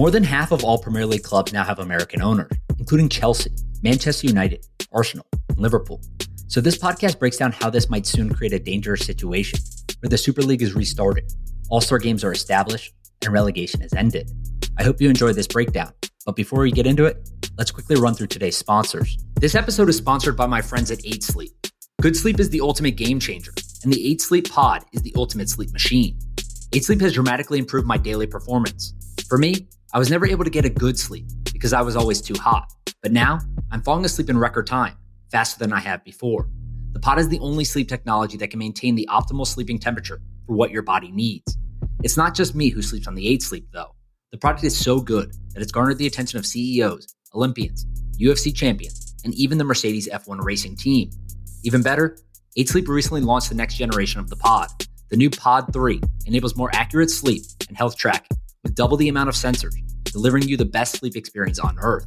More than half of all Premier League clubs now have American owners, including Chelsea, Manchester United, Arsenal, and Liverpool. So this podcast breaks down how this might soon create a dangerous situation where the Super League is restarted, all-star games are established, and relegation is ended. I hope you enjoy this breakdown. But before we get into it, let's quickly run through today's sponsors. This episode is sponsored by my friends at 8 Sleep. Good sleep is the ultimate game changer, and the 8 Sleep Pod is the ultimate sleep machine. 8 Sleep has dramatically improved my daily performance. For me, I was never able to get a good sleep because I was always too hot. But now, I'm falling asleep in record time, faster than I have before. The pod is the only sleep technology that can maintain the optimal sleeping temperature for what your body needs. It's not just me who sleeps on the 8 Sleep, though. The product is so good that it's garnered the attention of CEOs, Olympians, UFC champions, and even the Mercedes F1 racing team. Even better, 8 Sleep recently launched the next generation of the pod. The new Pod 3 enables more accurate sleep and health tracking with double the amount of sensors, delivering you the best sleep experience on earth.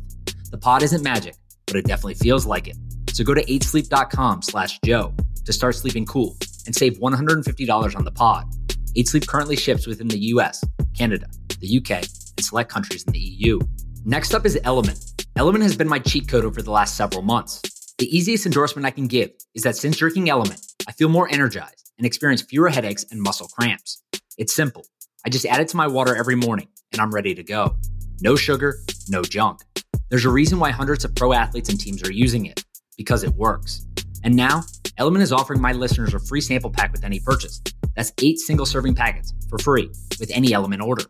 The pod isn't magic, but it definitely feels like it. So go to 8sleep.com slash Joe to start sleeping cool and save $150 on the pod. 8sleep currently ships within the US, Canada, the UK, and select countries in the EU. Next up is Element. Element has been my cheat code over the last several months. The easiest endorsement I can give is that since drinking Element, I feel more energized and experience fewer headaches and muscle cramps. It's simple. I just add it to my water every morning and I'm ready to go. No sugar, no junk. There's a reason why hundreds of pro athletes and teams are using it because it works. And now, Element is offering my listeners a free sample pack with any purchase. That's eight single serving packets for free with any Element order.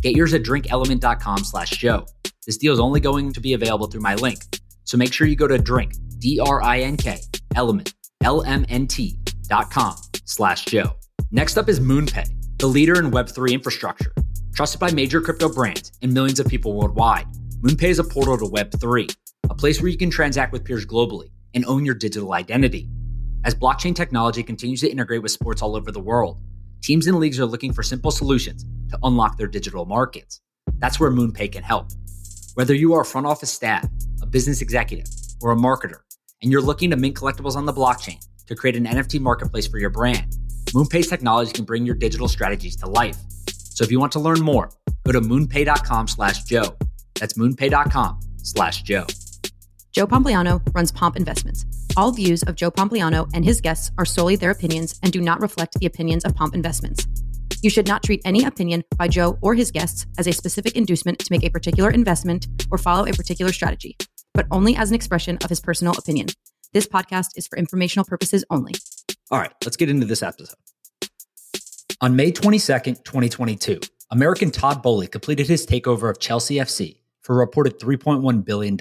Get yours at drinkelement.com slash Joe. This deal is only going to be available through my link. So make sure you go to drink, D-R-I-N-K, element, L-M-N-T dot com slash Joe. Next up is MoonPay the leader in Web3 infrastructure. Trusted by major crypto brands and millions of people worldwide, MoonPay is a portal to Web3, a place where you can transact with peers globally and own your digital identity. As blockchain technology continues to integrate with sports all over the world, teams and leagues are looking for simple solutions to unlock their digital markets. That's where MoonPay can help. Whether you are a front office staff, a business executive, or a marketer, and you're looking to mint collectibles on the blockchain to create an NFT marketplace for your brand, MoonPay's technology can bring your digital strategies to life. So if you want to learn more, go to moonpay.com slash Joe. That's moonpay.com slash Joe. Joe Pompliano runs Pomp Investments. All views of Joe Pompliano and his guests are solely their opinions and do not reflect the opinions of Pomp Investments. You should not treat any opinion by Joe or his guests as a specific inducement to make a particular investment or follow a particular strategy, but only as an expression of his personal opinion. This podcast is for informational purposes only. All right, let's get into this episode. On May 22nd, 2022, American Todd Boehly completed his takeover of Chelsea FC for a reported $3.1 billion,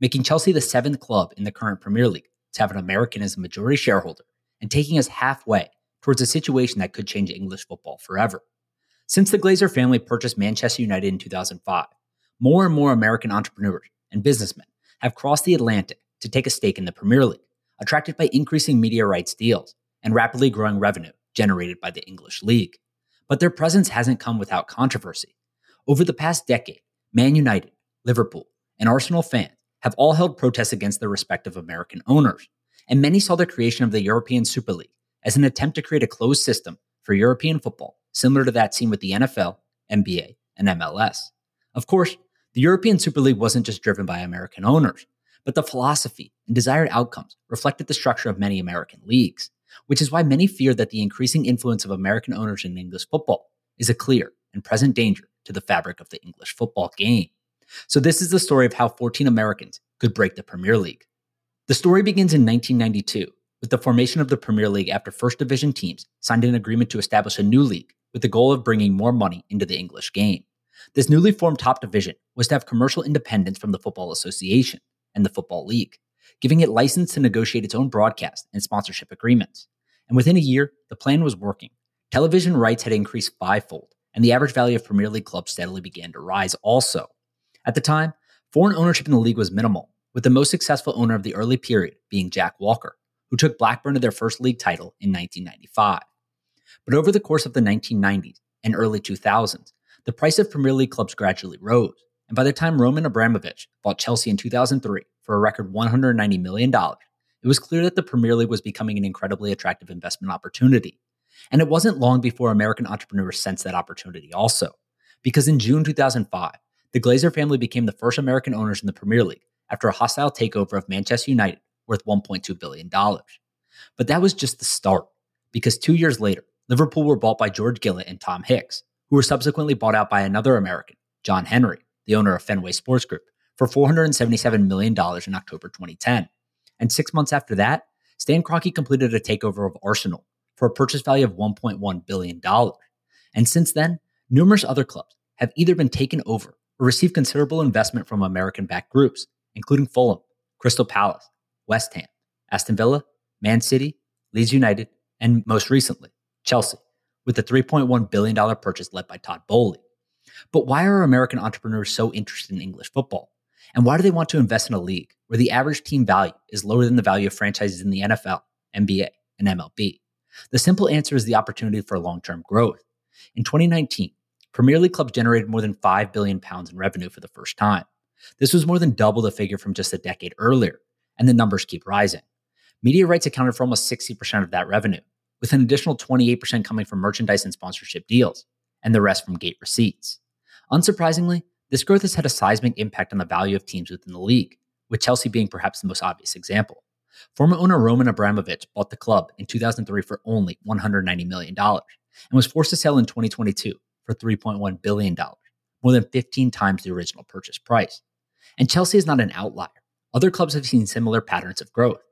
making Chelsea the seventh club in the current Premier League to have an American as a majority shareholder and taking us halfway towards a situation that could change English football forever. Since the Glazer family purchased Manchester United in 2005, more and more American entrepreneurs and businessmen have crossed the Atlantic to take a stake in the Premier League attracted by increasing media rights deals and rapidly growing revenue generated by the English League. But their presence hasn't come without controversy. Over the past decade, Man United, Liverpool, and Arsenal fans have all held protests against their respective American owners, and many saw the creation of the European Super League as an attempt to create a closed system for European football, similar to that seen with the NFL, NBA, and MLS. Of course, the European Super League wasn't just driven by American owners but the philosophy and desired outcomes reflected the structure of many American leagues, which is why many fear that the increasing influence of American owners in English football is a clear and present danger to the fabric of the English football game. So, this is the story of how 14 Americans could break the Premier League. The story begins in 1992 with the formation of the Premier League after First Division teams signed an agreement to establish a new league with the goal of bringing more money into the English game. This newly formed top division was to have commercial independence from the Football Association and the Football League, giving it license to negotiate its own broadcast and sponsorship agreements. And within a year, the plan was working. Television rights had increased fivefold, and the average value of Premier League clubs steadily began to rise also. At the time, foreign ownership in the league was minimal, with the most successful owner of the early period being Jack Walker, who took Blackburn to their first league title in 1995. But over the course of the 1990s and early 2000s, the price of Premier League clubs gradually rose, and by the time Roman Abramovich bought Chelsea in 2003 for a record $190 million, it was clear that the Premier League was becoming an incredibly attractive investment opportunity. And it wasn't long before American entrepreneurs sensed that opportunity also. Because in June 2005, The Glazer family became the first American owners in the Premier League after a hostile takeover of Manchester United worth $1.2 billion. But that was just the start, because two years later, Liverpool were bought by George Gillett and Tom Hicks, who were subsequently bought out by another American, John Henry, the owner of Fenway Sports Group, for $477 million in October 2010. And six months after that, Stan Kroenke completed a takeover of Arsenal for a purchase value of $1.1 billion. And since then, numerous other clubs have either been taken over or received considerable investment from American backed groups, including Fulham, Crystal Palace, West Ham, Aston Villa, Man City, Leeds United, and most recently, Chelsea, with the $3.1 billion purchase led by Todd Boehly. But why are American entrepreneurs so interested in English football? And why do they want to invest in a league where the average team value is lower than the value of franchises in the NFL, NBA, and MLB? The simple answer is the opportunity for long term growth. In 2019, Premier League clubs generated more than 5 billion pounds in revenue for the first time. This was more than double the figure from just a decade earlier, and the numbers keep rising. Media rights accounted for almost 60% of that revenue, with an additional 28% coming from merchandise and sponsorship deals, and the rest from gate receipts. Unsurprisingly, this growth has had a seismic impact on the value of teams within the league, with Chelsea being perhaps the most obvious example. Former owner Roman Abramovich bought the club in 2003 for only $190 million and was forced to sell in 2022 for $3.1 billion, more than 15 times the original purchase price. And Chelsea is not an outlier. Other clubs have seen similar patterns of growth.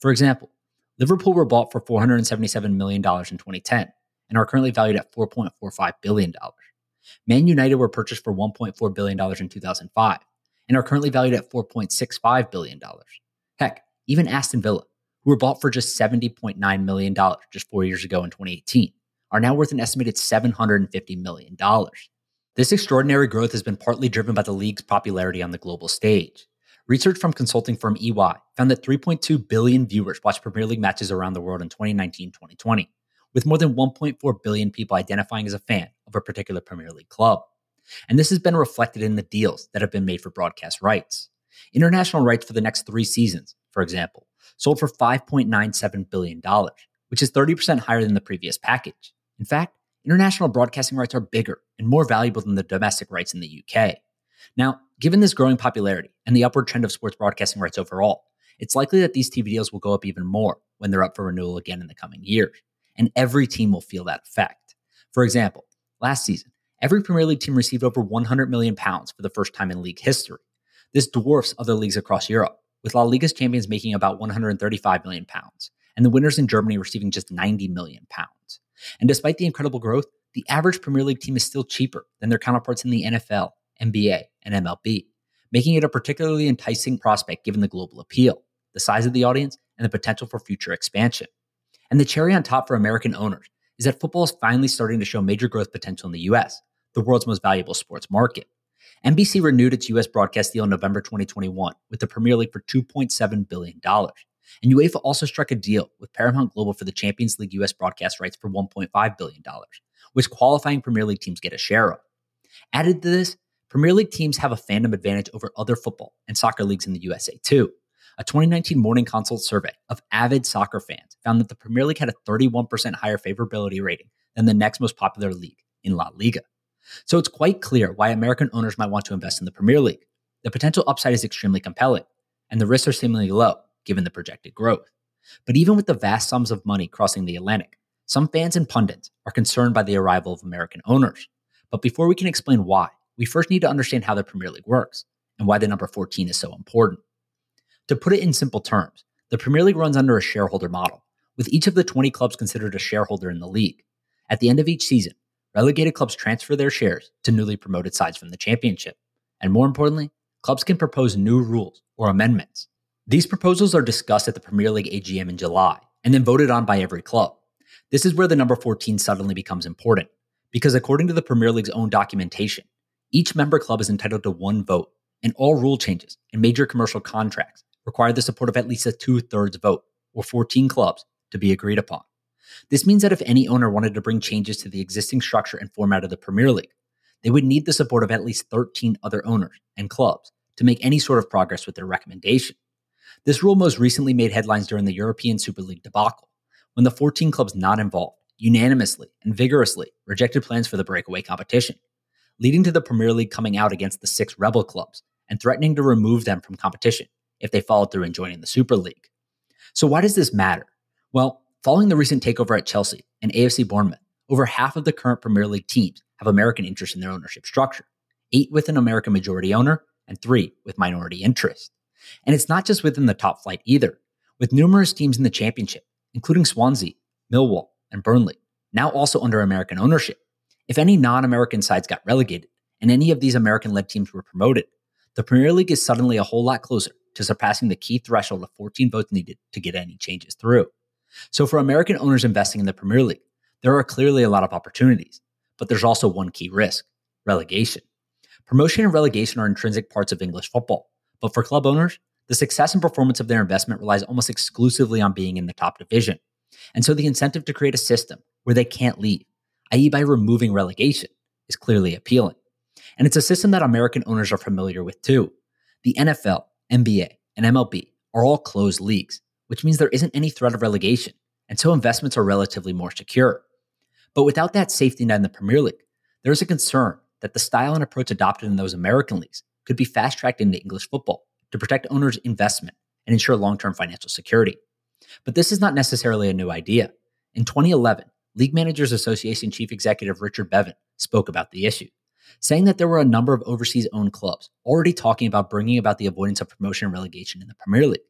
For example, Liverpool were bought for $477 million in 2010 and are currently valued at $4.45 billion. Man United were purchased for $1.4 billion in 2005 and are currently valued at $4.65 billion. Heck, even Aston Villa, who were bought for just $70.9 million just four years ago in 2018, are now worth an estimated $750 million. This extraordinary growth has been partly driven by the league's popularity on the global stage. Research from consulting firm EY found that 3.2 billion viewers watched Premier League matches around the world in 2019 2020, with more than 1.4 billion people identifying as a fan of a particular Premier League club. And this has been reflected in the deals that have been made for broadcast rights. International rights for the next three seasons, for example, sold for $5.97 billion, which is 30% higher than the previous package. In fact, international broadcasting rights are bigger and more valuable than the domestic rights in the UK. Now, given this growing popularity and the upward trend of sports broadcasting rights overall, it's likely that these TV deals will go up even more when they're up for renewal again in the coming years. And every team will feel that effect. For example, last season, every Premier League team received over 100 million pounds for the first time in league history. This dwarfs other leagues across Europe, with La Liga's champions making about 135 million pounds, and the winners in Germany receiving just 90 million pounds. And despite the incredible growth, the average Premier League team is still cheaper than their counterparts in the NFL, NBA, and MLB, making it a particularly enticing prospect given the global appeal, the size of the audience, and the potential for future expansion. And the cherry on top for American owners is that football is finally starting to show major growth potential in the US, the world's most valuable sports market. NBC renewed its US broadcast deal in November 2021 with the Premier League for $2.7 billion. And UEFA also struck a deal with Paramount Global for the Champions League US broadcast rights for $1.5 billion, which qualifying Premier League teams get a share of. Added to this, Premier League teams have a fandom advantage over other football and soccer leagues in the USA too. A 2019 Morning Consult survey of avid soccer fans found that the Premier League had a 31% higher favorability rating than the next most popular league in La Liga. So it's quite clear why American owners might want to invest in the Premier League. The potential upside is extremely compelling, and the risks are seemingly low given the projected growth. But even with the vast sums of money crossing the Atlantic, some fans and pundits are concerned by the arrival of American owners. But before we can explain why, we first need to understand how the Premier League works and why the number 14 is so important. To put it in simple terms, the Premier League runs under a shareholder model, with each of the 20 clubs considered a shareholder in the league. At the end of each season, relegated clubs transfer their shares to newly promoted sides from the championship. And more importantly, clubs can propose new rules or amendments. These proposals are discussed at the Premier League AGM in July and then voted on by every club. This is where the number 14 suddenly becomes important, because according to the Premier League's own documentation, each member club is entitled to one vote, and all rule changes and major commercial contracts require the support of at least a two thirds vote, or 14 clubs, to be agreed upon. This means that if any owner wanted to bring changes to the existing structure and format of the Premier League, they would need the support of at least 13 other owners and clubs to make any sort of progress with their recommendation. This rule most recently made headlines during the European Super League debacle, when the 14 clubs not involved unanimously and vigorously rejected plans for the breakaway competition. leading to the Premier League coming out against the six rebel clubs and threatening to remove them from competition if they followed through in joining the Super League. So, why does this matter? Well, following the recent takeover at Chelsea and AFC Bournemouth, over half of the current Premier League teams have American interest in their ownership structure, eight with an American majority owner and three with minority interest. And it's not just within the top flight either, with numerous teams in the championship, including Swansea, Millwall, and Burnley, now also under American ownership. If any non American sides got relegated and any of these American led teams were promoted, the Premier League is suddenly a whole lot closer to surpassing the key threshold of 14 votes needed to get any changes through. So, for American owners investing in the Premier League, there are clearly a lot of opportunities, but there's also one key risk relegation. Promotion and relegation are intrinsic parts of English football, but for club owners, the success and performance of their investment relies almost exclusively on being in the top division. And so the incentive to create a system where they can't leave, i.e., by removing relegation, is clearly appealing. And it's a system that American owners are familiar with too. The NFL, NBA, and MLB are all closed leagues, which means there isn't any threat of relegation, and so investments are relatively more secure. But without that safety net in the Premier League, there is a concern that the style and approach adopted in those American leagues could be fast tracked into English football to protect owners' investment and ensure long term financial security. But this is not necessarily a new idea. In 2011, League Managers Association Chief Executive Richard Bevan spoke about the issue, saying that there were a number of overseas owned clubs already talking about bringing about the avoidance of promotion and relegation in the Premier League.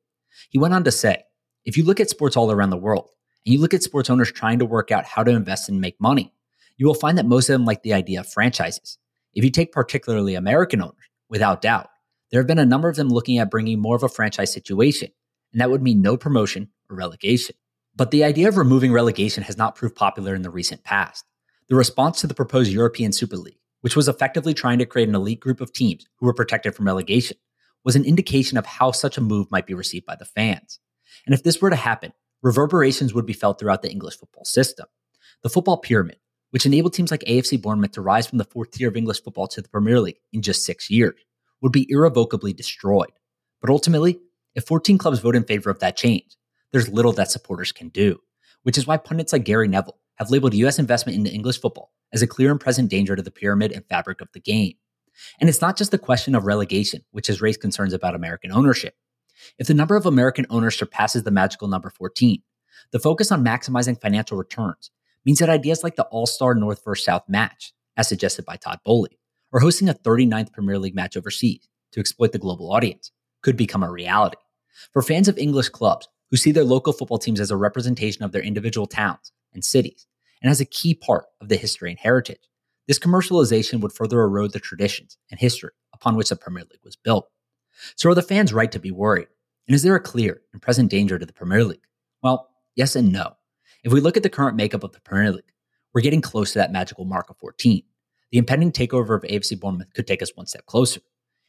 He went on to say, if you look at sports all around the world, and you look at sports owners trying to work out how to invest and make money, you will find that most of them like the idea of franchises. If you take particularly American owners, without doubt, there have been a number of them looking at bringing more of a franchise situation, and that would mean no promotion or relegation. But the idea of removing relegation has not proved popular in the recent past. The response to the proposed European Super League, which was effectively trying to create an elite group of teams who were protected from relegation, was an indication of how such a move might be received by the fans. And if this were to happen, reverberations would be felt throughout the English football system. The football pyramid, which enabled teams like AFC Bournemouth to rise from the fourth tier of English football to the Premier League in just six years, would be irrevocably destroyed. But ultimately, if 14 clubs vote in favor of that change, there's little that supporters can do, which is why pundits like Gary Neville have labeled US investment into English football as a clear and present danger to the pyramid and fabric of the game. And it's not just the question of relegation, which has raised concerns about American ownership. If the number of American owners surpasses the magical number 14, the focus on maximizing financial returns means that ideas like the All Star North vs. South match, as suggested by Todd Boehly, or hosting a 39th Premier League match overseas to exploit the global audience, could become a reality. For fans of English clubs who see their local football teams as a representation of their individual towns and cities, and as a key part of the history and heritage, this commercialization would further erode the traditions and history upon which the Premier League was built. So, are the fans right to be worried? And is there a clear and present danger to the Premier League? Well, yes and no. If we look at the current makeup of the Premier League, we're getting close to that magical mark of 14. The impending takeover of AFC Bournemouth could take us one step closer.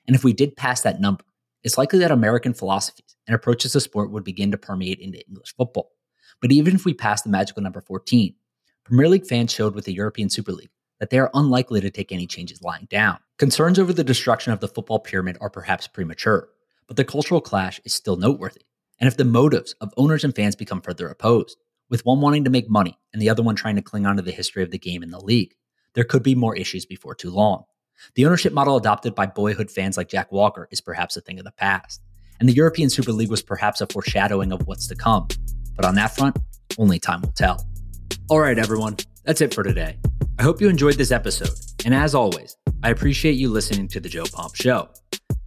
And if we did pass that number, it's likely that American philosophies and approaches to sport would begin to permeate into English football. But even if we pass the magical number 14, Premier League fans showed with the European Super League that they are unlikely to take any changes lying down. Concerns over the destruction of the football pyramid are perhaps premature, but the cultural clash is still noteworthy. And if the motives of owners and fans become further opposed, with one wanting to make money and the other one trying to cling on to the history of the game in the league, there could be more issues before too long. The ownership model adopted by boyhood fans like Jack Walker is perhaps a thing of the past, and the European Super League was perhaps a foreshadowing of what's to come. But on that front, only time will tell. All right, everyone, that's it for today. I hope you enjoyed this episode, and as always, I appreciate you listening to The Joe Pomp Show.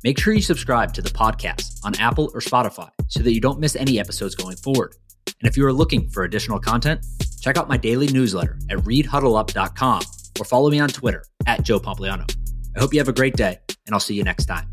Make sure you subscribe to the podcast on Apple or Spotify so that you don't miss any episodes going forward. And if you are looking for additional content, check out my daily newsletter at readhuddleup.com or follow me on Twitter at Joe Pompliano. I hope you have a great day, and I'll see you next time.